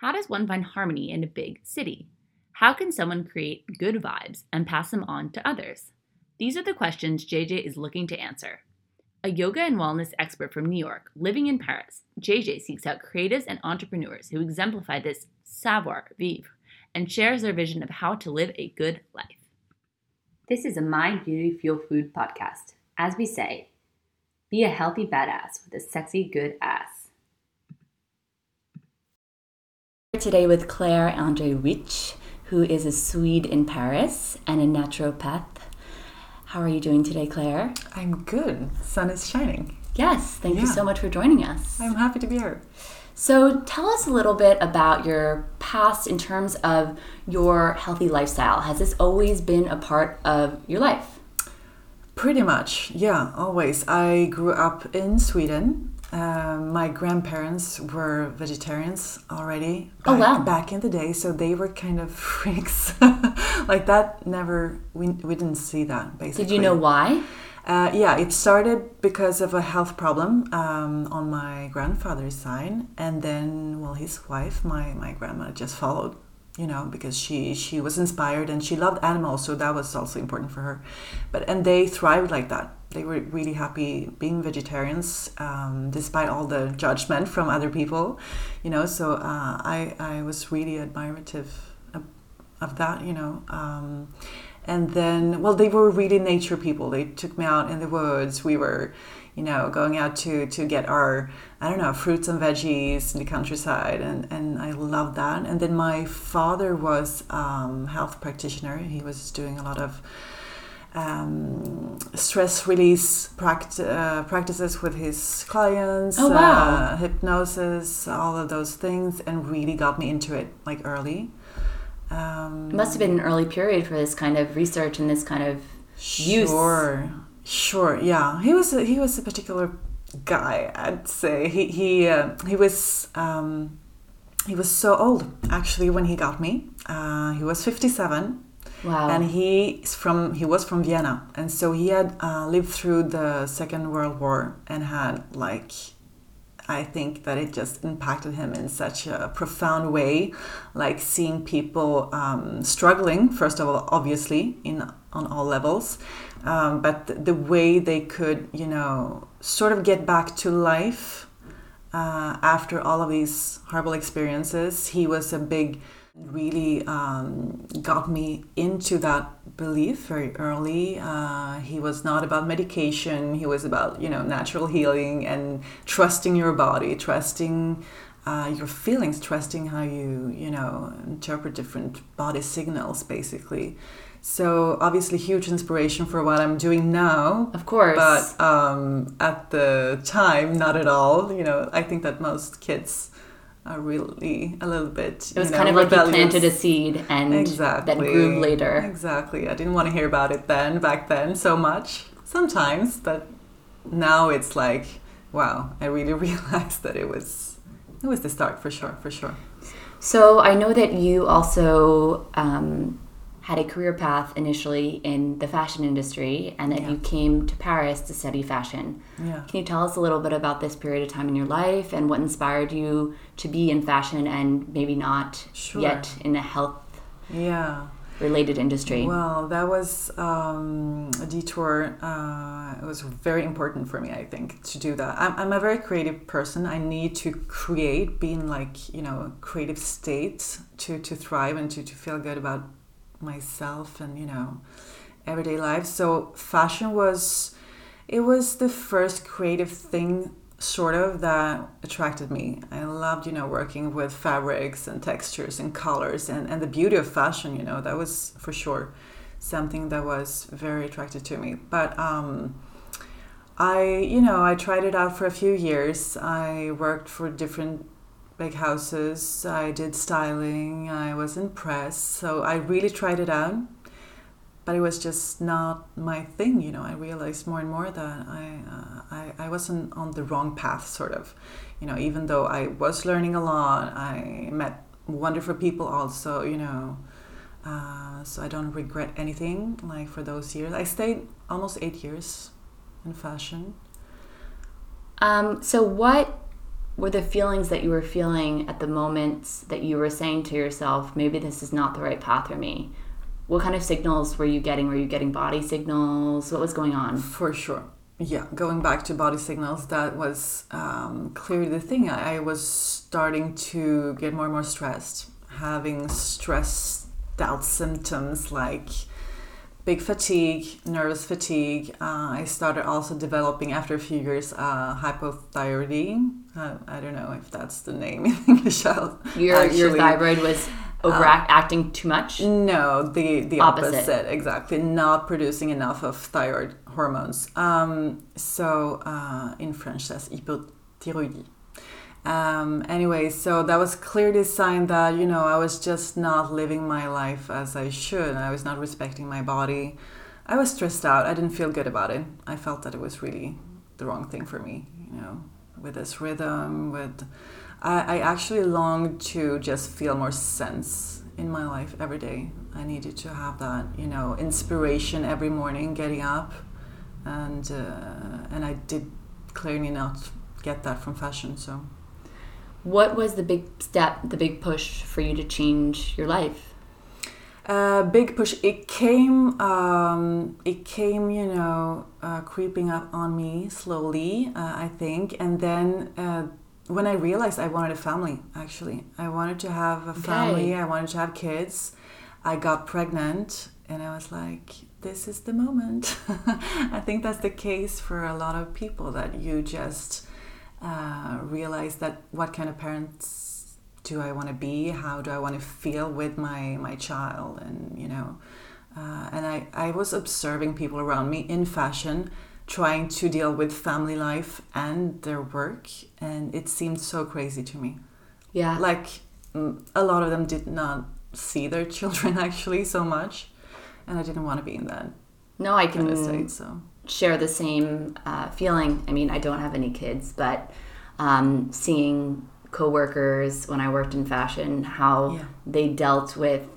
How does one find harmony in a big city? How can someone create good vibes and pass them on to others? These are the questions JJ is looking to answer. A yoga and wellness expert from New York, living in Paris, JJ seeks out creatives and entrepreneurs who exemplify this savoir vivre and shares their vision of how to live a good life. This is a Mind Beauty Fuel Food podcast. As we say, be a healthy badass with a sexy good ass. Today with Claire Andreewitch, who is a Swede in Paris and a naturopath. How are you doing today, Claire? I'm good. Sun is shining. Yes, thank you so much for joining us. I'm happy to be here. So, tell us a little bit about your past in terms of your healthy lifestyle. Has this always been a part of your life? Pretty much, yeah, always. I grew up in Sweden. Um, my grandparents were vegetarians already Oh, back, wow. back in the day, so they were kind of freaks. like that, never, we, we didn't see that basically. Did you know why? Uh, yeah, it started because of a health problem um, on my grandfather's side, and then, well, his wife, my my grandma, just followed. You know, because she she was inspired and she loved animals, so that was also important for her. But and they thrived like that. They were really happy being vegetarians, um, despite all the judgment from other people. You know, so uh, I I was really admirative of, of that. You know. Um, and then well they were really nature people they took me out in the woods we were you know going out to to get our i don't know fruits and veggies in the countryside and and i loved that and then my father was um, health practitioner he was doing a lot of um, stress release pract- uh, practices with his clients Oh, wow. uh, hypnosis all of those things and really got me into it like early um, It must have been an early period for this kind of research and this kind of use. Sure, sure, yeah. He was a, he was a particular guy. I'd say he he uh, he was um, he was so old actually when he got me. Uh, he was fifty seven. Wow. And he from he was from Vienna, and so he had uh, lived through the Second World War and had like I think that it just impacted him in such a profound way, like seeing people um, struggling. First of all, obviously in on all levels, um, but the way they could, you know, sort of get back to life uh, after all of these horrible experiences. He was a big, really um, got me into that belief very early. Uh, he was not about medication. He was about you know natural healing and trusting your body, trusting. Uh, your feelings, trusting how you, you know, interpret different body signals, basically. So obviously, huge inspiration for what I'm doing now of course. but um, at the time, not at all. You know, I think that most kids are really a little bit. it was know, kind of like you planted a seed and exactly that grew later. Exactly. I didn't want to hear about it then, back then, so much. Sometimes, but now it's like, wow! I really realized that it was it was the start for sure, for sure. So I know that you also um, had a career path initially in the fashion industry and that Yeah. you came to Paris to study fashion. Yeah. Can you tell us a little bit about this period of time in your life and what inspired you to be in fashion and maybe not Sure. yet in a health Yeah. related industry? Well, that was um, a detour. Uh, it was very important for me, I think, to do that. I'm, I'm a very creative person. I need to create, be in like, you know, a creative state to, to thrive and to, to feel good about myself and, you know, everyday life. So fashion was, it was the first creative thing sort of that attracted me. I loved, you know, working with fabrics and textures and colors and, and the beauty of fashion, you know, that was for sure something that was very attractive to me. But um, I, you know, I tried it out for a few years. I worked for different big houses. I did styling. I was in press. So I really tried it out but it was just not my thing. You know, I realized more and more that I, uh, I, I wasn't on the wrong path, sort of. You know, even though I was learning a lot, I met wonderful people also. You know, uh, so I don't regret anything. Like for those years, I stayed almost eight years in fashion. Um, so what were the feelings that you were feeling at the moments that you were saying to yourself, maybe this is not the right path for me? What kind of signals were you getting? Were you getting body signals? What was going on? For sure. Yeah, going back to body signals, that was um, clearly the thing. I, I was starting to get more and more stressed, having stressed out symptoms like big fatigue, nervous fatigue. Uh, I started also developing after a few years uh, hypothyroidism. Uh, I don't know if that's the name in English. Your your thyroid was overacting uh, too much. No, the the opposite. opposite. exactly. Not producing enough of thyroid hormones. Um, so uh, in French, that's hypothyroidie. Um, anyway, so that was clearly a sign that, you know, I was just not living my life as I should. I was not respecting my body. I was stressed out. I didn't feel good about it. I felt that it was really the wrong thing for me, you know, with this rhythm, with. I, I actually longed to just feel more sense in my life every day. I needed to have that, you know, inspiration every morning getting up. And, uh, and I did clearly not get that from fashion, so. What was the big step, the big push for you to change your life? Uh, big push. It came. Um, it came. You know, uh, creeping up on me slowly. Uh, I think, and then uh, when I realized I wanted a family, actually, I wanted to have a family. Okay. I wanted to have kids. I got pregnant, and I was like, "This is the moment." I think that's the case for a lot of people that you just uh, realize that what kind of parents do I want to be? How do I want to feel with my my child? And you know, uh, and I I was observing people around me in fashion trying to deal with family life and their work, and it seemed so crazy to me. Yeah, like a lot of them did not see their children actually so much, and I didn't want to be in that. No, I can state, so share the same uh, feeling. I mean, I don't have any kids, but um, seeing coworkers when I worked in fashion, how yeah. they dealt with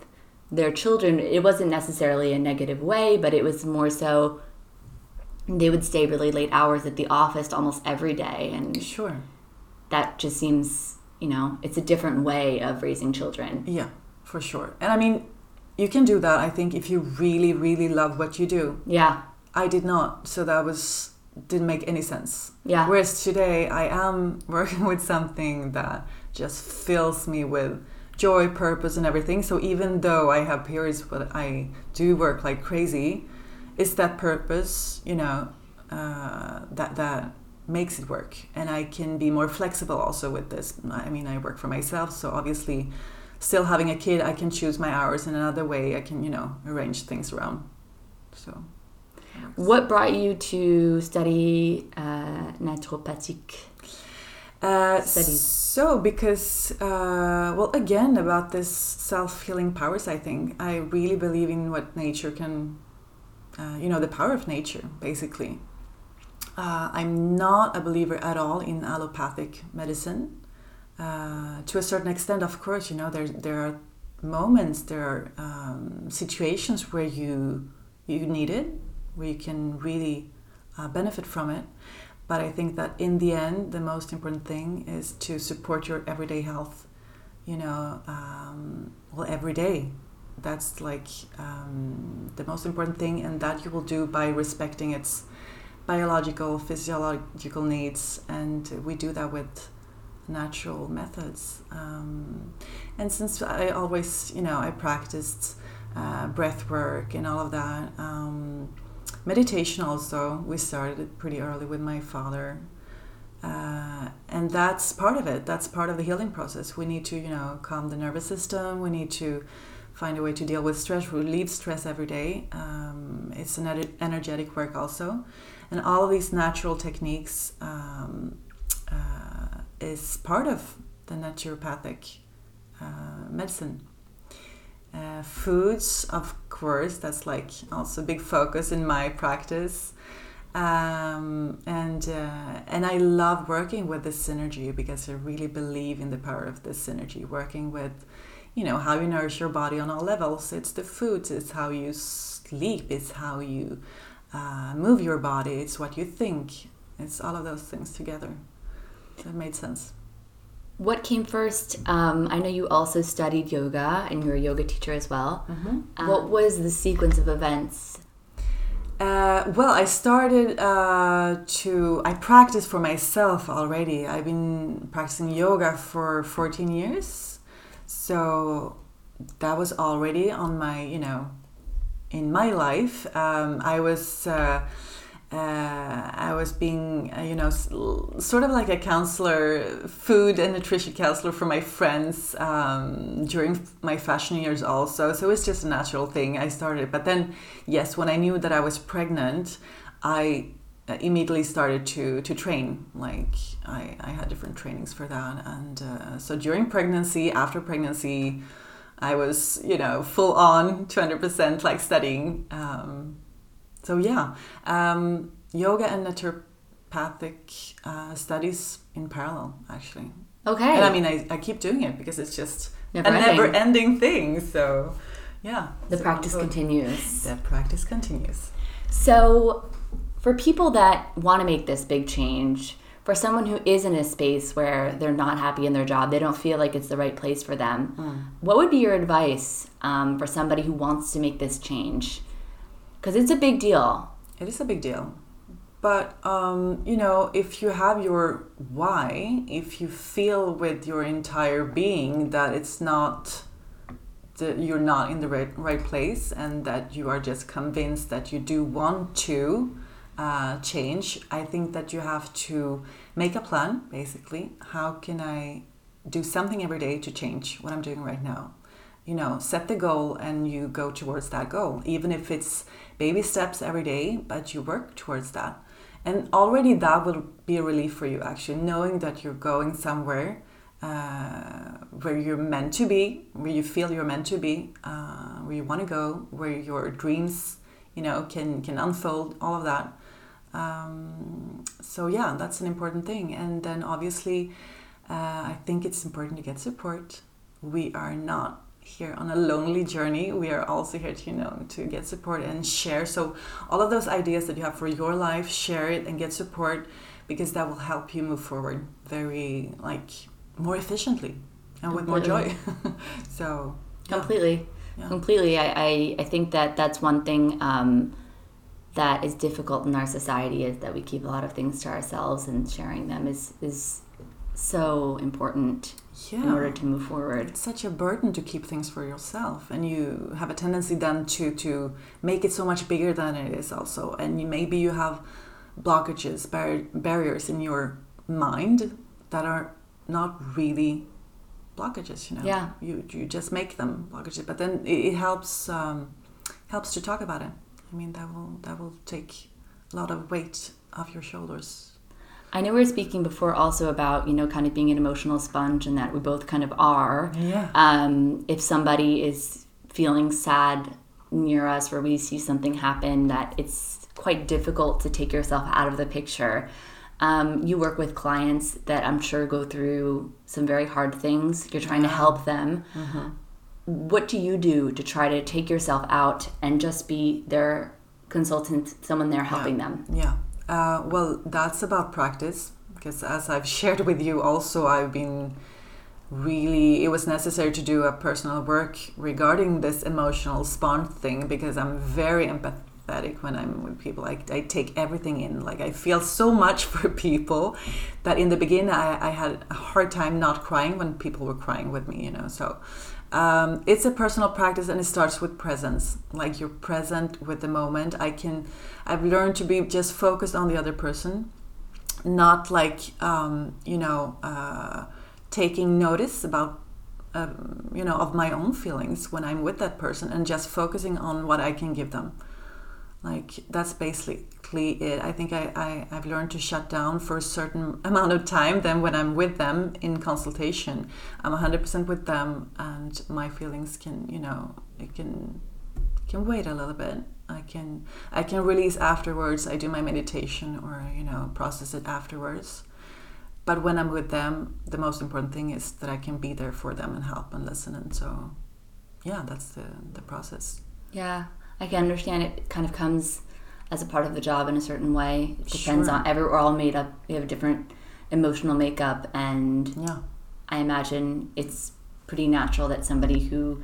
their children, it wasn't necessarily a negative way, but it was more so they would stay really late hours at the office almost every day. And sure, that just seems, you know, it's a different way of raising children. Yeah, for sure. And I mean, you can do that, I think, if you really, really love what you do. Yeah. I did not. So that was didn't make any sense. Yeah. Whereas today I am working with something that just fills me with joy, purpose, and everything. So even though I have periods where I do work like crazy, it's that purpose, you know, uh, that that makes it work. And I can be more flexible also with this. I mean, I work for myself, so obviously, still having a kid, I can choose my hours in another way. I can, you know, arrange things around. So. What brought you to study uh, naturopathic uh, studies? So, because, uh, well, again, about this self healing powers, I think. I really believe in what nature can, uh, you know, the power of nature, basically. Uh, I'm not a believer at all in allopathic medicine. Uh, to a certain extent, of course, you know, there, there are moments, there are um, situations where you you need it you can really uh, benefit from it. But I think that in the end, the most important thing is to support your everyday health. You know, um, well, every day. That's like um, the most important thing, and that you will do by respecting its biological, physiological needs, and we do that with natural methods. Um, and since I always, you know, I practiced uh, breath work and all of that. Um, meditation also we started pretty early with my father uh, and that's part of it. That's part of the healing process. We need to you know calm the nervous system. We need to find a way to deal with stress relieve stress every day. Um, it's an energetic work also. And all of these natural techniques um, uh, is part of the naturopathic uh, medicine uh, foods, of course, that's like also a big focus in my practice. Um, and uh, and I love working with the synergy because I really believe in the power of the synergy. Working with, you know, how you nourish your body on all levels. It's the foods. It's how you sleep. It's how you uh, move your body. It's what you think. It's all of those things together. That made sense. What came first? Um, I know you also studied yoga and you're a yoga teacher as well. Mm-hmm. what was the sequence of events? Uh, well, I started uh, to. I practice for myself already. I've been practicing yoga for 14 years. So that was already on my, you know, in my life. Um, I was. Uh, uh, I was being, uh, you know, sort of like a counselor, food and nutrition counselor for my friends um, during my fashion years also. So it's just a natural thing. I started, but then, yes, when I knew that I was pregnant, I uh, immediately started to to train. Like I, I had different trainings for that, and uh, so during pregnancy, after pregnancy, I was, you know, full on, two hundred percent, like studying. Um, so yeah, um, yoga and naturopathic uh, studies in parallel, actually. Okay. And I mean, I, I keep doing it because it's just Never a ending. never-ending thing. So yeah, the So- practice so continues. The practice continues. So, for people that want to make this big change, for someone who is in a space where they're not happy in their job, they don't feel like it's the right place for them, what would be your advice um, for somebody who wants to make this change? Because it's a big deal. It is a big deal. But, um, you know, if you have your why, if you feel with your entire being that it's not, that you're not in the right, right place and that you are just convinced that you do want to uh, change, I think that you have to make a plan, basically. How can I do something every day to change what I'm doing right now? You know set the goal and you go towards that goal even if it's baby steps every day but you work towards that. And already that will be a relief for you actually knowing that you're going somewhere uh, where you're meant to be where you feel you're meant to be uh, where you want to go where your dreams you know can can unfold all of that. Um, so yeah that's an important thing. And then obviously uh, i think it's important to get support. We are not here on a lonely journey we are also here to you know to get support and share so all of those ideas that you have for your life share it and get support because that will help you move forward very like more efficiently and with more joy so yeah. Completely. Yeah. Completely. I, I, I think that that's one thing um, that is difficult in our society is that we keep a lot of things to ourselves and sharing them is, is so important in order to move forward. it's such a burden to keep things for yourself and you have a tendency then to to make it so much bigger than it is also and you, maybe you have blockages bar- barriers in your mind that are not really blockages you know Yeah. you you just make them blockages but then it, it helps um, helps to talk about it i mean that will that will take a lot of weight off your shoulders I know we were speaking before also about, you know, kind of being an emotional sponge and that we both kind of are. yeah Um, if somebody is feeling sad near us or we see something happen, that it's quite difficult to take yourself out of the picture. Um, you work with clients that I'm sure go through some very hard things. You're trying to help them. What do you do to try to take yourself out and just be their consultant, someone there helping them? Yeah. Uh, well, that's about practice because, as I've shared with you, also I've been really. It was necessary to do a personal work regarding this emotional sponge thing because I'm very empathetic when I'm with people. I, I take everything in. Like I feel so much for people that in the beginning I, I had a hard time not crying when people were crying with me. You know, so um, it's a personal practice and it starts with presence. Like you're present with the moment. I can i've learned to be just focused on the other person. Not like um, you know uh, taking notice about um, you know of my own feelings when i'm with that person and just focusing on what i can give them. Like that's basically it. I think I, I i've learned to shut down for a certain amount of time then when i'm with them in consultation. I'm 100% with them and my feelings can you know it can can wait a little bit. I can i can release afterwards. I do my meditation or you know process it afterwards. But when i'm with them the most important thing is that i can be there for them and help and listen. And so yeah that's the the process. Yeah, I can understand it kind of comes as a part of the job in a certain way. It depends Sure. on every we're all made up. We have a different emotional makeup, and yeah I imagine it's pretty natural that somebody who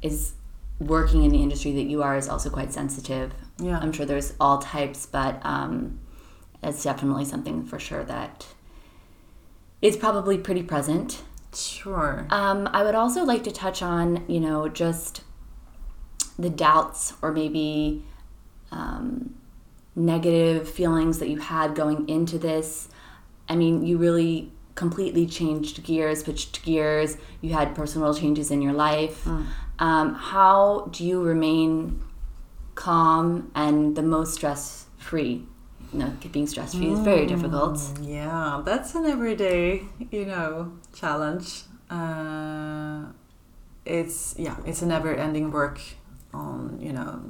is working in the industry that you are is also quite sensitive. Yeah. I'm sure there's all types, but um, it's definitely something for sure that is probably pretty present. Sure. Um, I would also like to touch on, you know, just the doubts or maybe um, negative feelings that you had going into this. I mean, you really completely changed gears, switched gears. You had personal changes in your life. Um, how do you remain calm and the most stress free? You know, being stress free is very difficult. Yeah, that's an everyday, you know, challenge. Uh, it's yeah, it's a never-ending work on you know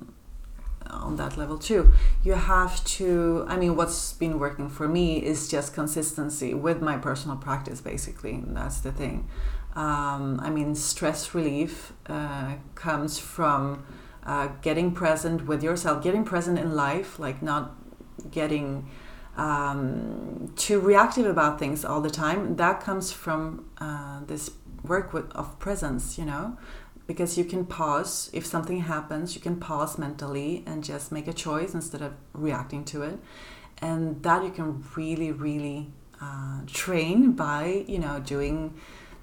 on that level too. You have to. I mean, what's been working for me is just consistency with my personal practice. Basically, that's the thing. Um, I mean, stress relief uh, comes from uh, getting present with yourself, getting present in life, like not getting um, too reactive about things all the time. That comes from uh, this work with, of presence, you know, because you can pause if something happens. You can pause mentally and just make a choice instead of reacting to it, and that you can really, really uh, train by you know doing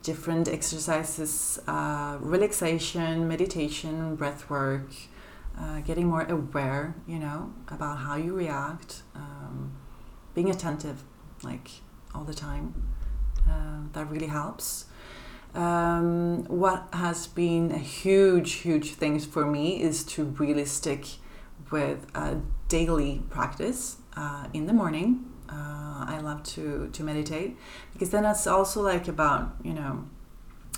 different exercises, uh, relaxation, meditation, breath work. Uh, getting more aware, you know, about how you react, um, being attentive, like all the time. Uh, that really helps. Um, what has been a huge, huge thing for me is to really stick with a daily practice uh, in the morning. Uh, I love to to meditate because then it's also like about you know,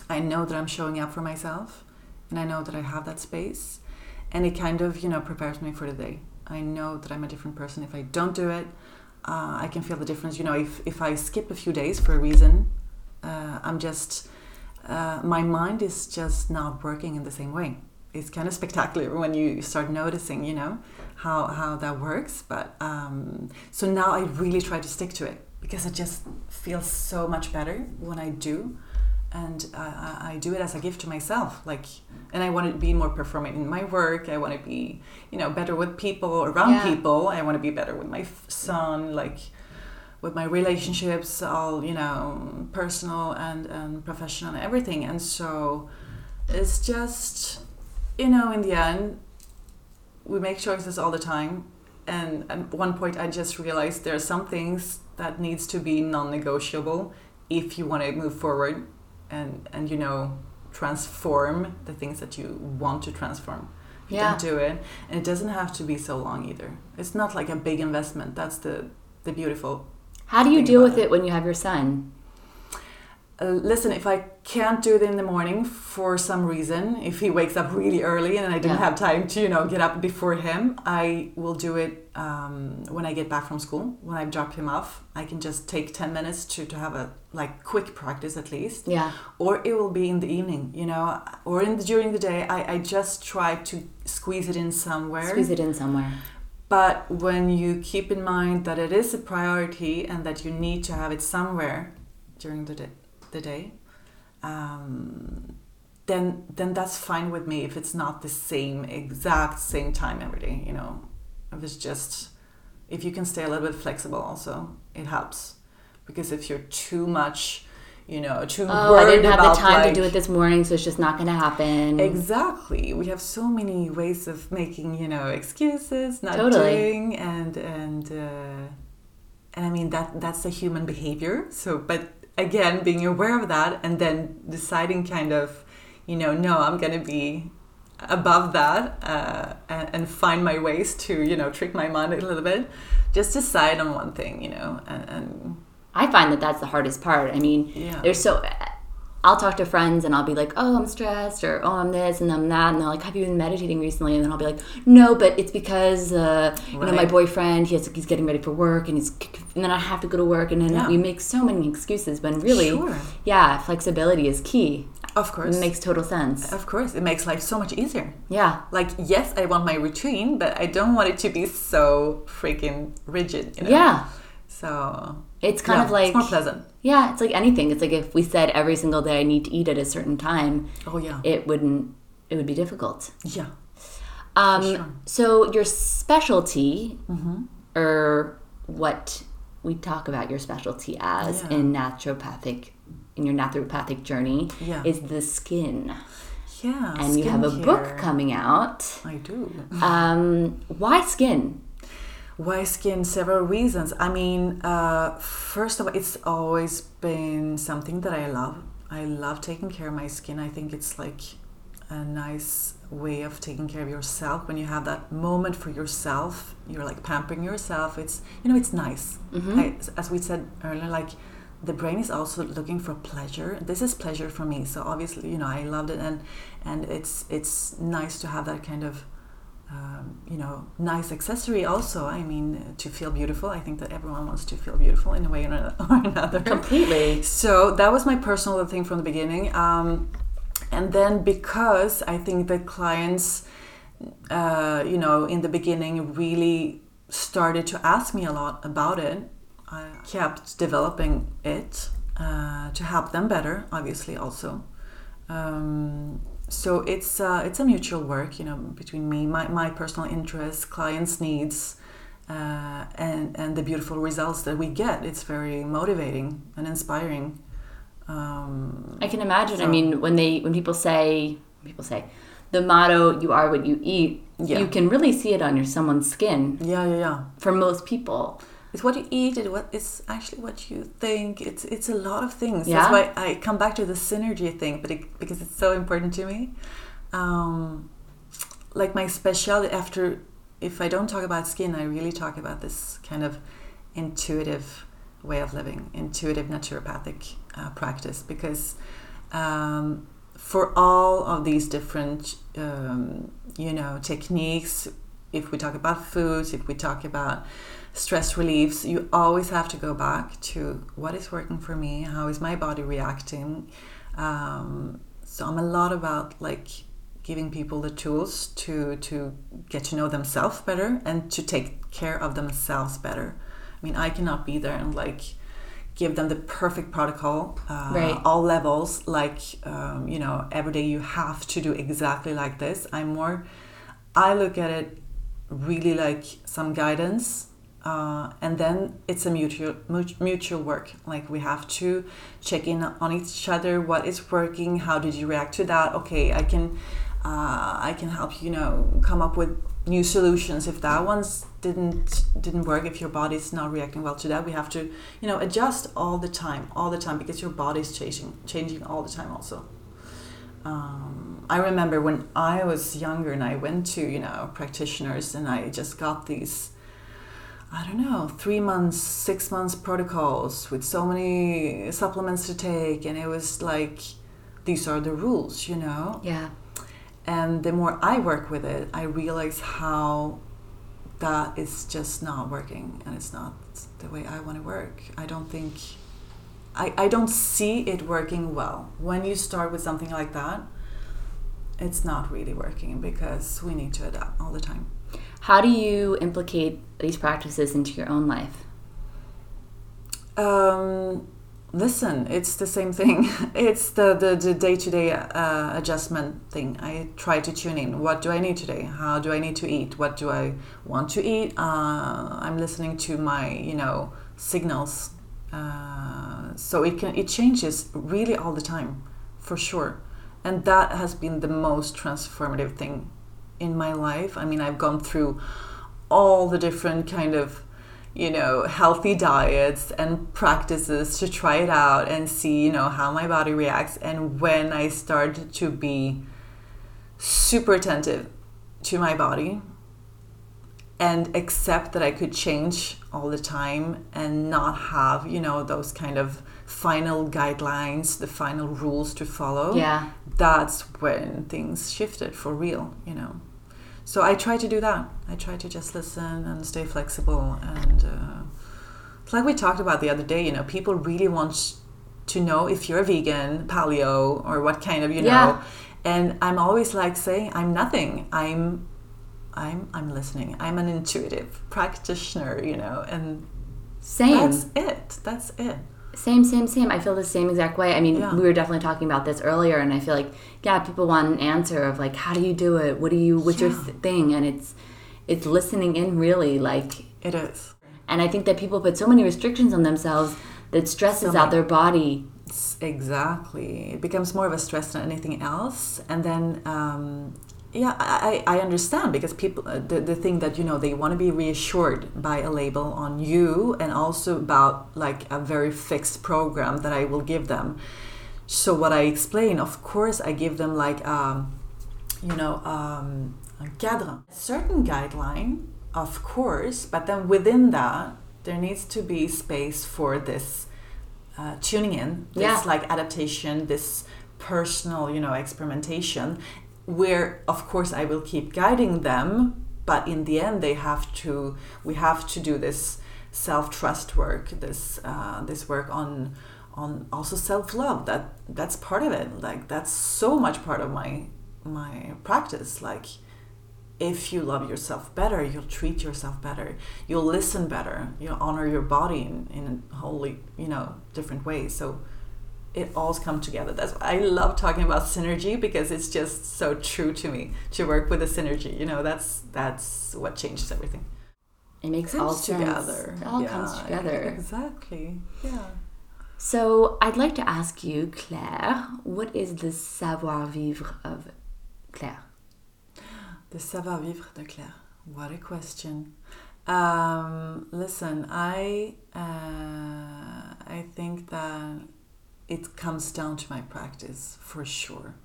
I know that I'm showing up for myself, and I know that I have that space, and it kind of you know prepares me for the day. I know that I'm a different person if I don't do it. Uh, I can feel the difference. You know, if if I skip a few days for a reason, uh, I'm just uh, my mind is just not working in the same way. It's kind of spectacular when you start noticing, you know, how how that works. But um, so now I really try to stick to it because it just feels so much better when I do, and I, I I do it as a gift to myself. Like, and I want to be more performant in my work. I want to be, you know, better with people around Yeah. people. I want to be better with my son. Like with my relationships, all you know, personal and, and professional and everything. And so it's just, you know, in the end, we make choices all the time. And at one point, I just realized there are some things that needs to be non-negotiable if you want to move forward, and and you know, transform the things that you want to transform. You Yeah. don't do it, and it doesn't have to be so long either. It's not like a big investment. That's the the beautiful How do you deal with it. it when you have your son? Uh, listen, if I can't do it in the morning for some reason, if he wakes up really early and I didn't Yeah. have time to, you know, get up before him, I will do it um, when I get back from school. When I drop him off, I can just take ten minutes to, to have a like quick practice at least. Yeah. Or it will be in the evening, you know, or in the, during the day. I, I just try to squeeze it in somewhere. Squeeze it in somewhere. But when you keep in mind that it is a priority and that you need to have it somewhere during the day, the day um, then then that's fine with me if it's not the same exact same time every day. You know, if it's just if you can stay a little bit flexible, also it helps because if you're too much, you know, too Oh, I didn't have the about, time to do it this morning, so it's just not going to happen. Exactly. We have so many ways of making, you know, excuses, not Totally. doing, and and uh, and I mean that that's a human behavior. So, but again, being aware of that, and then deciding, kind of, you know, no, I'm gonna be above that, uh, and, and find my ways to, you know, trick my mind a little bit. Just decide on one thing, you know, and, and I find that that's the hardest part. I mean, Yeah. there's so. I'll talk to friends and I'll be like, "Oh, I'm stressed," or "Oh, I'm this and I'm that," and they're like, "Have you been meditating recently?" And then I'll be like, "No, but it's because uh, you know my boyfriend he has, he's getting ready for work and he's and then I have to go to work and then Yeah. we make so many excuses when really, Sure. yeah, flexibility is key. of course, It makes total sense. of course, it makes life so much easier. Yeah, like yes i want my routine but i don't want it to be so freaking rigid you know? yeah. So It's kind Yeah, of like it's more pleasant. Yeah, it's like anything. It's like if we said every single day I need to eat at a certain time, Oh yeah, it wouldn't. It would be difficult. yeah. Um, sure. So your specialty, Mm-hmm. or what we talk about your specialty as Yeah. in naturopathic, in your naturopathic journey, Yeah. is the skin. Yeah, And you have a book coming out. I do. Um, why skin? Why skin? Several reasons. I mean, uh, first of all, it's always been something that I love. I love taking care of my skin. I think it's like a nice way of taking care of yourself when you have that moment for yourself. You're like pampering yourself. It's you know, it's nice. I, as we said earlier, like the brain is also looking for pleasure. This is pleasure for me. So obviously, you know, I loved it, and and it's it's nice to have that kind of um, you know, nice accessory also. I mean, to feel beautiful. I think that everyone wants to feel beautiful in a way or another. Completely. So that was my personal thing from the beginning. Um, and then because I think that clients, uh, you know, in the beginning really started to ask me a lot about it, I kept developing it uh, to help them better, obviously, also. Um, so it's uh, it's a mutual work, you know, between me, my, my personal interests, clients' needs, uh, and and the beautiful results that we get. It's very motivating and inspiring. Um, I can imagine. I mean, when they when people say people say the motto "You are what you eat," Yeah. you can really see it on your someone's skin. yeah, yeah, yeah. For most people, It's what you eat. It what it's actually what you think. It's it's a lot of things. Yeah. That's why I come back to the synergy thing, but it, because it's so important to me. Um, like my specialty after, if I don't talk about skin, I really talk about this kind of intuitive way of living, intuitive naturopathic uh, practice, because um, for all of these different, um, you know, techniques, if we talk about foods, if we talk about stress reliefs, you always have to go back to what is working for me, how is my body reacting. Um, so I'm a lot about like giving people the tools to to get to know themselves better and to take care of themselves better. I mean, I cannot be there and like give them the perfect protocol, uh, Right. all levels. Like um, you know, every day you have to do exactly like this. I'm more. I look at it really like some guidance uh, and then it's a mutual mutual work. Like we have to check in on each other what is working how did you react to that? Okay i can uh, i can help you know come up with new solutions. If that one's didn't didn't work if your body's not reacting well to that we have to you know adjust all the time all the time because your body's changing changing all the time also um, I remember when I was younger and I went to, you know, practitioners and I just got these, I don't know, three months, six months protocols with so many supplements to take. And it was like, these are the rules, you know? yeah, And the more I work with it, I realize how that is just not working and it's not the way I want to work. I don't think I, I don't see it working well. When you start with something like that, it's not really working because we need to adapt all the time. how do you implicate these practices into your own life? Um, listen, it's the same thing. It's the the, the day-to-day uh, adjustment thing. I try to tune in. What do I need today? How do I need to eat? What do I want to eat? Uh, I'm listening to my you know signals. Uh, so it can it changes really all the time, for sure, and that has been the most transformative thing in my life. I mean, I've gone through all the different kind of you know healthy diets and practices to try it out and see you know how my body reacts and when i started to be super attentive to my body and accept that i could change all the time and not have you know those kind of final guidelines the final rules to follow Yeah. that's when things shifted for real you know so i try to do that i try to just listen and stay flexible and uh, it's like we talked about the other day you know people really want to know if you're a vegan paleo or what kind of you know Yeah. and i'm always like saying i'm nothing i'm i'm i'm listening i'm an intuitive practitioner you know and Same. That's it. That's it. Same, same, same. I feel the same exact way. I mean, Yeah. we were definitely talking about this earlier, and I feel like, yeah, people want an answer of like, how do you do it? What do you? What's your Yeah. th- thing? And it's, it's listening in really like, It is. and I think that people put so many restrictions on themselves that stresses So out their body. Exactly. It becomes more of a stress than anything else. And then, um, yeah, I, I understand because people, uh, the, the thing that, you know, they want to be reassured by a label on you and also about like a very fixed program that I will give them. So, what I explain, of course, I give them like, um, you know, um, a cadre, a certain guideline, of course, but then within that, there needs to be space for this uh, tuning in, this Yeah. like adaptation, this personal, you know, experimentation, where of course I will keep guiding them, but in the end they have to, we have to do this self trust work, this uh, this work on on also self love. That that's part of it. Like that's so much part of my my practice. Like if you love yourself better, you'll treat yourself better. You'll listen better. You'll honor your body in, in a wholly, you know, different ways. So it all comes together. That's why I love talking about synergy because it's just so true to me to work with a synergy. You know, that's that's what changes everything. It makes all Comes sense. together. It all Yeah, comes together. Exactly. Yeah. So I'd like to ask you, Claire, what is the savoir vivre of Claire? The savoir-vivre de Claire. What a question. Um, listen, I uh, I think that it comes down to my practice for sure.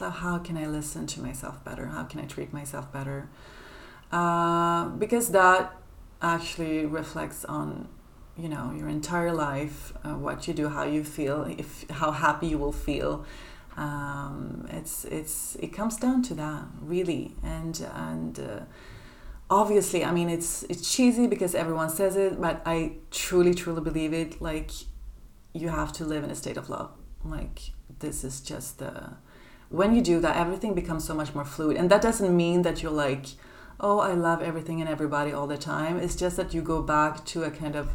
Like how can I listen to myself better? How can I treat myself better? Uh, because that actually reflects on you know your entire life, uh, what you do, how you feel, if how happy you will feel. Um, it's it's it comes down to that really, and and uh, obviously, I mean it's it's cheesy because everyone says it, but I truly truly believe it. Like you have to live in a state of love. Like this is just the when you do that, everything becomes so much more fluid, and that doesn't mean that you're like, oh, I love everything and everybody all the time. It's just that you go back to a kind of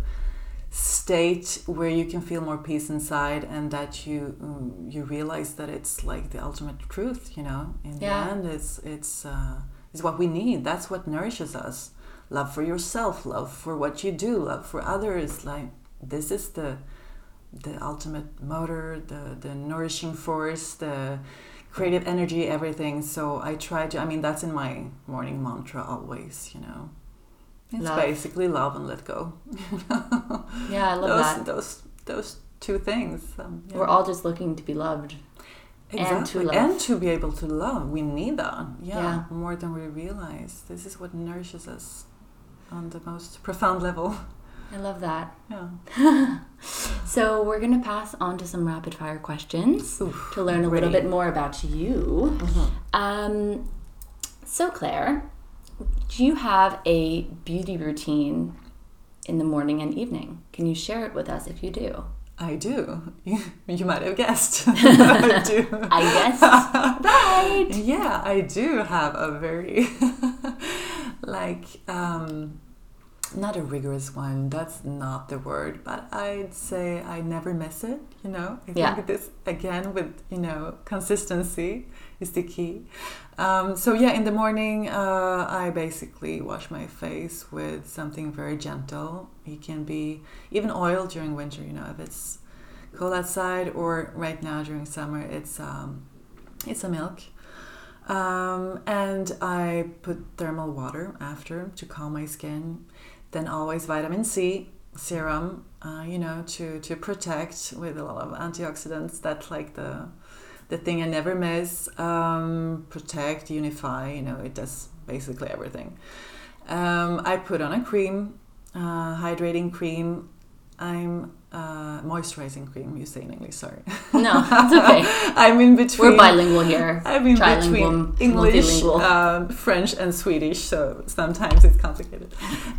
state where you can feel more peace inside and that you um, you realize that it's like the ultimate truth you know in Yeah. the end it's it's uh, it's what we need that's what nourishes us love for yourself love for what you do love for others like this is the the ultimate motor the the nourishing force the creative energy everything so i try to i mean that's in my morning mantra always you know it's Love. basically love and let go Yeah, I love those that. those those two things um, yeah. We're all just looking to be loved. and to exactly love. and to be able to love we need that yeah, Yeah. more than we realize this is what nourishes us on the most profound level I love that. yeah So we're gonna pass on to some rapid fire questions Oof, to learn a little bit more about you. Um, so Claire, do you have a beauty routine in the morning and evening? Can you share it with us if you do? I do. You might have guessed. I do. I guess right. Yeah, I do have a very like um not a rigorous one. That's not the word, but I'd say I never miss it, you know. I Yeah. think this again with, you know, consistency is the key. Um, so yeah, in the morning, uh, I basically wash my face with something very gentle. It can be even oil during winter, you know, if it's cold outside, or right now during summer, it's um, it's a milk. Um, and I put thermal water after to calm my skin. Then always vitamin C serum, uh, you know, to to protect with a lot of antioxidants. That's like the the thing I never miss. Um, protect, unify. You know, it does basically everything. Um, I put on a cream, uh, hydrating cream. I'm uh, moisturizing cream. You say in English, sorry. No, it's okay. I'm in between. We're bilingual here. I'm in Trilingual, between English, um, French, and Swedish, so sometimes it's complicated.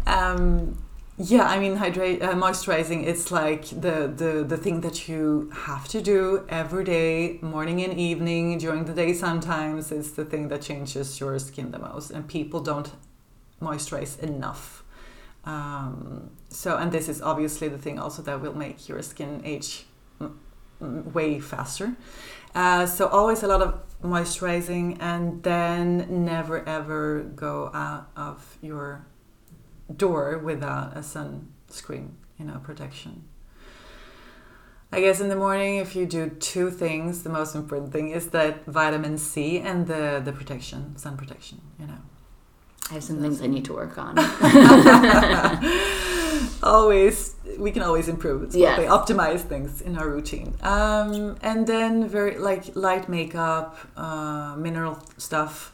Um, yeah, I mean, hydrate, uh, moisturizing. It's like the, the the thing that you have to do every day, morning and evening, during the day. Sometimes it's the thing that changes your skin the most, and people don't moisturize enough. Um, so, and this is obviously the thing also that will make your skin age way faster. Uh, so, always a lot of moisturizing, and then never ever go out of your door without a sunscreen, you know, protection. I guess in the morning, if you do two things, the most important thing is that vitamin C and the, the protection, sun protection, you know. I have some things I need to work on. always, we can always improve. It's Yes. optimize things in our routine. Um, and then very like light makeup, uh, mineral stuff,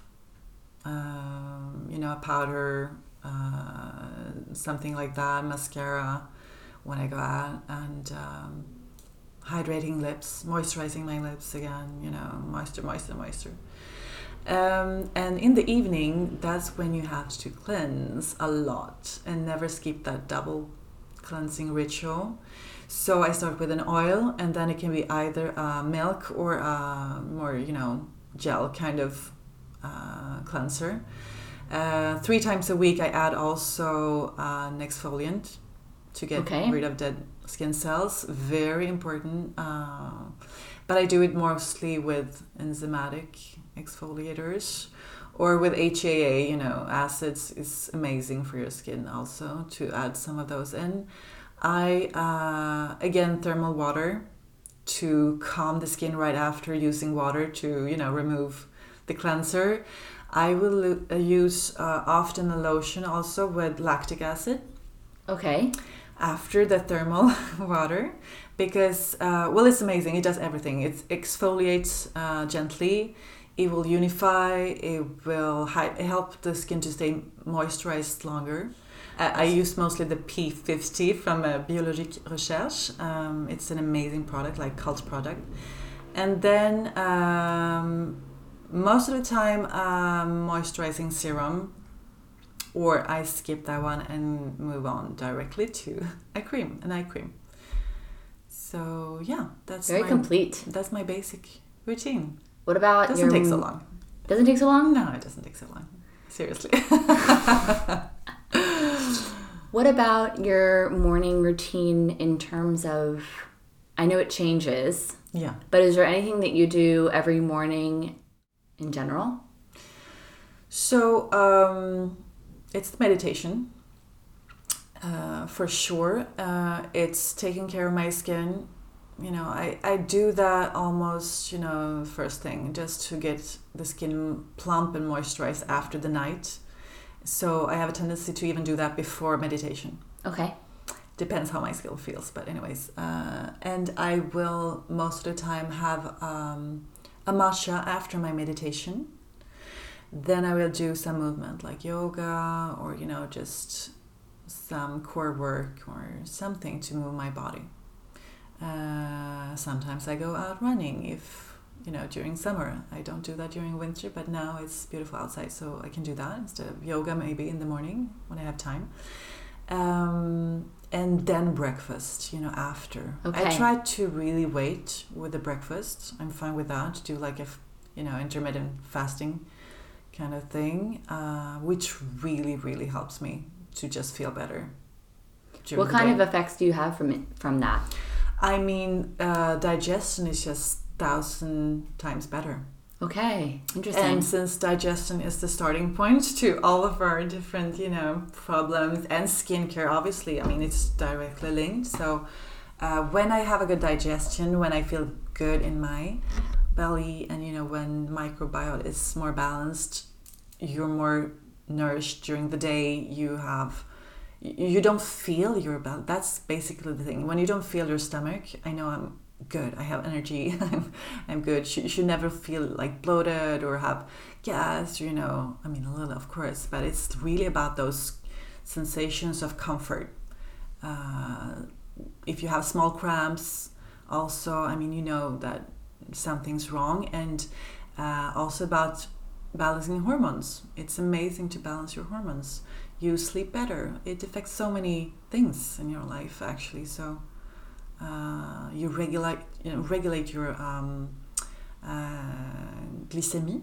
um, you know, a powder, uh, something like that, mascara when I go out, and um, hydrating lips, moisturizing my lips again, you know, moisture, moisture, moisture. Um, and in the evening, that's when you have to cleanse a lot and never skip that double cleansing ritual. So I start with an oil, and then it can be either uh, milk or a more, you know, gel kind of uh, cleanser. Uh, three times a week, I add also uh, an exfoliant to get Okay. rid of dead skin cells. Very important. Uh, but I do it mostly with enzymatic exfoliators or with HAA, you know, acids is amazing for your skin also to add some of those in. I, uh, again, thermal water to calm the skin right after using water to, you know, remove the cleanser. I will uh, use uh, often a lotion also with lactic acid okay. after the thermal water because uh, well it's amazing it does everything it exfoliates uh, gently it will unify it will help the skin to stay moisturized longer uh, I use mostly the P50 from uh, Biologique Recherche. Um, it's an amazing product, like cult product. And then um, most of the time, um, moisturizing serum, or I skip that one and move on directly to a cream, an eye cream. So yeah, that's Very my, complete. That's my basic routine. What about Doesn't your take so long. Doesn't take so long? No, it doesn't take so long. Seriously. What about your morning routine in terms of I know it changes, yeah. but is there anything that you do every morning in general? So um, it's meditation uh, for sure. Uh, it's taking care of my skin. You know, I, I do that almost, you know, first thing just to get the skin plump and moisturized after the night. So I have a tendency to even do that before meditation Okay. depends how my skin feels but anyways uh, and i will most of the time have um, a matcha after my meditation then i will do some movement like yoga or you know just some core work or something to move my body uh, sometimes i go out running if you know during summer. I don't do that during winter but now it's beautiful outside so i can do that instead of yoga maybe in the morning when i have time. Um, and then breakfast you know after. I try to really wait with the breakfast. I'm fine with that. Do like a, you know intermittent fasting kind of thing uh, which really really helps me to just feel better What kind day. of effects do you have from it, from that? I mean uh, digestion is just thousand times better Okay. Interesting. and since digestion is the starting point to all of our different, you know, problems and skincare, obviously, I mean, it's directly linked. So uh, when I have a good digestion, when I feel good in my belly, and you know, when microbiome is more balanced, you're more nourished during the day. You have you don't feel your belly. That's basically the thing. When you don't feel your stomach, I know I'm good. I have energy. I'm, I'm good. You, should never feel like bloated or have gas. You know, I mean a little, of course, but it's really about those sensations of comfort. Uh, if you have small cramps, also, I mean, you know that something's wrong, and uh, also about balancing hormones. It's amazing to balance your hormones. You sleep better. It affects so many things in your life, actually. So uh, you regulate, you know, regulate your um, uh, glycemie.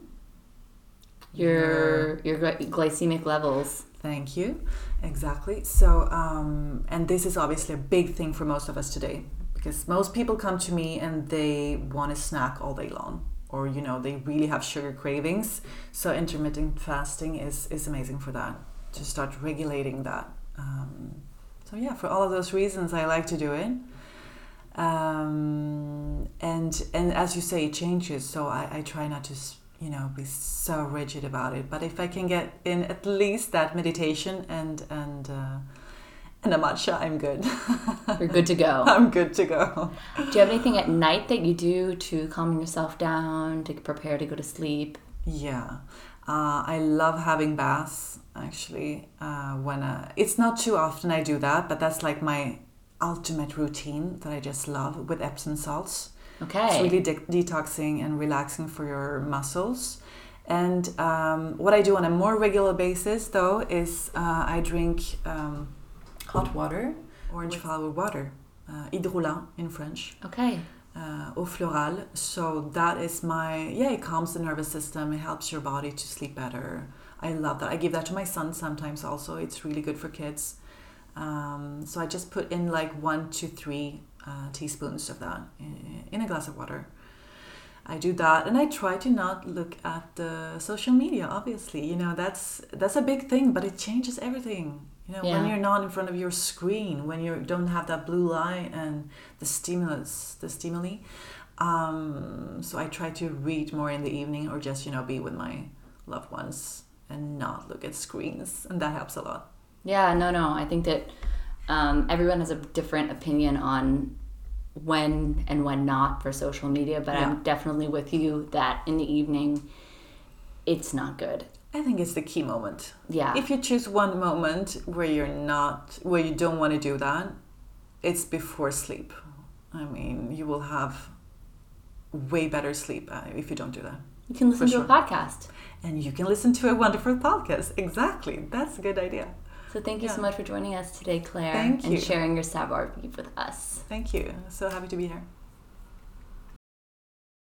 your your glycemic levels. Thank you. Exactly. So, um, and this is obviously a big thing for most of us today because most people come to me and they want to snack all day long or you know they really have sugar cravings so intermittent fasting is is amazing for that to start regulating that um, so yeah for all of those reasons i like to do it um, and and as you say it changes so i, I try not to you know be so rigid about it but if i can get in at least that meditation and and uh, and a matcha, I'm good. You're good to go. I'm good to go. Do you have anything at night that you do to calm yourself down, to prepare to go to sleep? Yeah. Uh, I love having baths actually. Uh, when uh, it's not too often I do that, but that's like my ultimate routine that I just love with Epsom salts. Okay. It's really de- detoxing and relaxing for your muscles. And um, what I do on a more regular basis, though, is uh, I drink um, hot water, orange flower water, uh, hydrolat in French. Okay. Uh, eau florale. So that is my yeah. It calms the nervous system. It helps your body to sleep better. I love that. I give that to my son sometimes. Also, it's really good for kids. Um, so I just put in like one to three uh, teaspoons of that in, in a glass of water. I do that, and I try to not look at the social media. Obviously, you know that's that's a big thing, but it changes everything. You know, Yeah. when you're not in front of your screen, when you don't have that blue light and the stimulus, the stimuli. Um, so I try to read more in the evening, or just you know be with my loved ones and not look at screens, and that helps a lot. Yeah, no, no. I think that um, everyone has a different opinion on when and when not for social media, but Yeah. I'm definitely with you that in the evening, it's not good. I think it's the key moment. Yeah. If you choose one moment where you're not, where you don't want to do that, it's before sleep. I mean, you will have way better sleep uh, if you don't do that. You can listen to a podcast. And you can listen to a wonderful podcast. Exactly. That's a good idea. So thank you so much for joining us today, Claire, Thank and sharing your savoir vivre with us. Thank you. So happy to be here.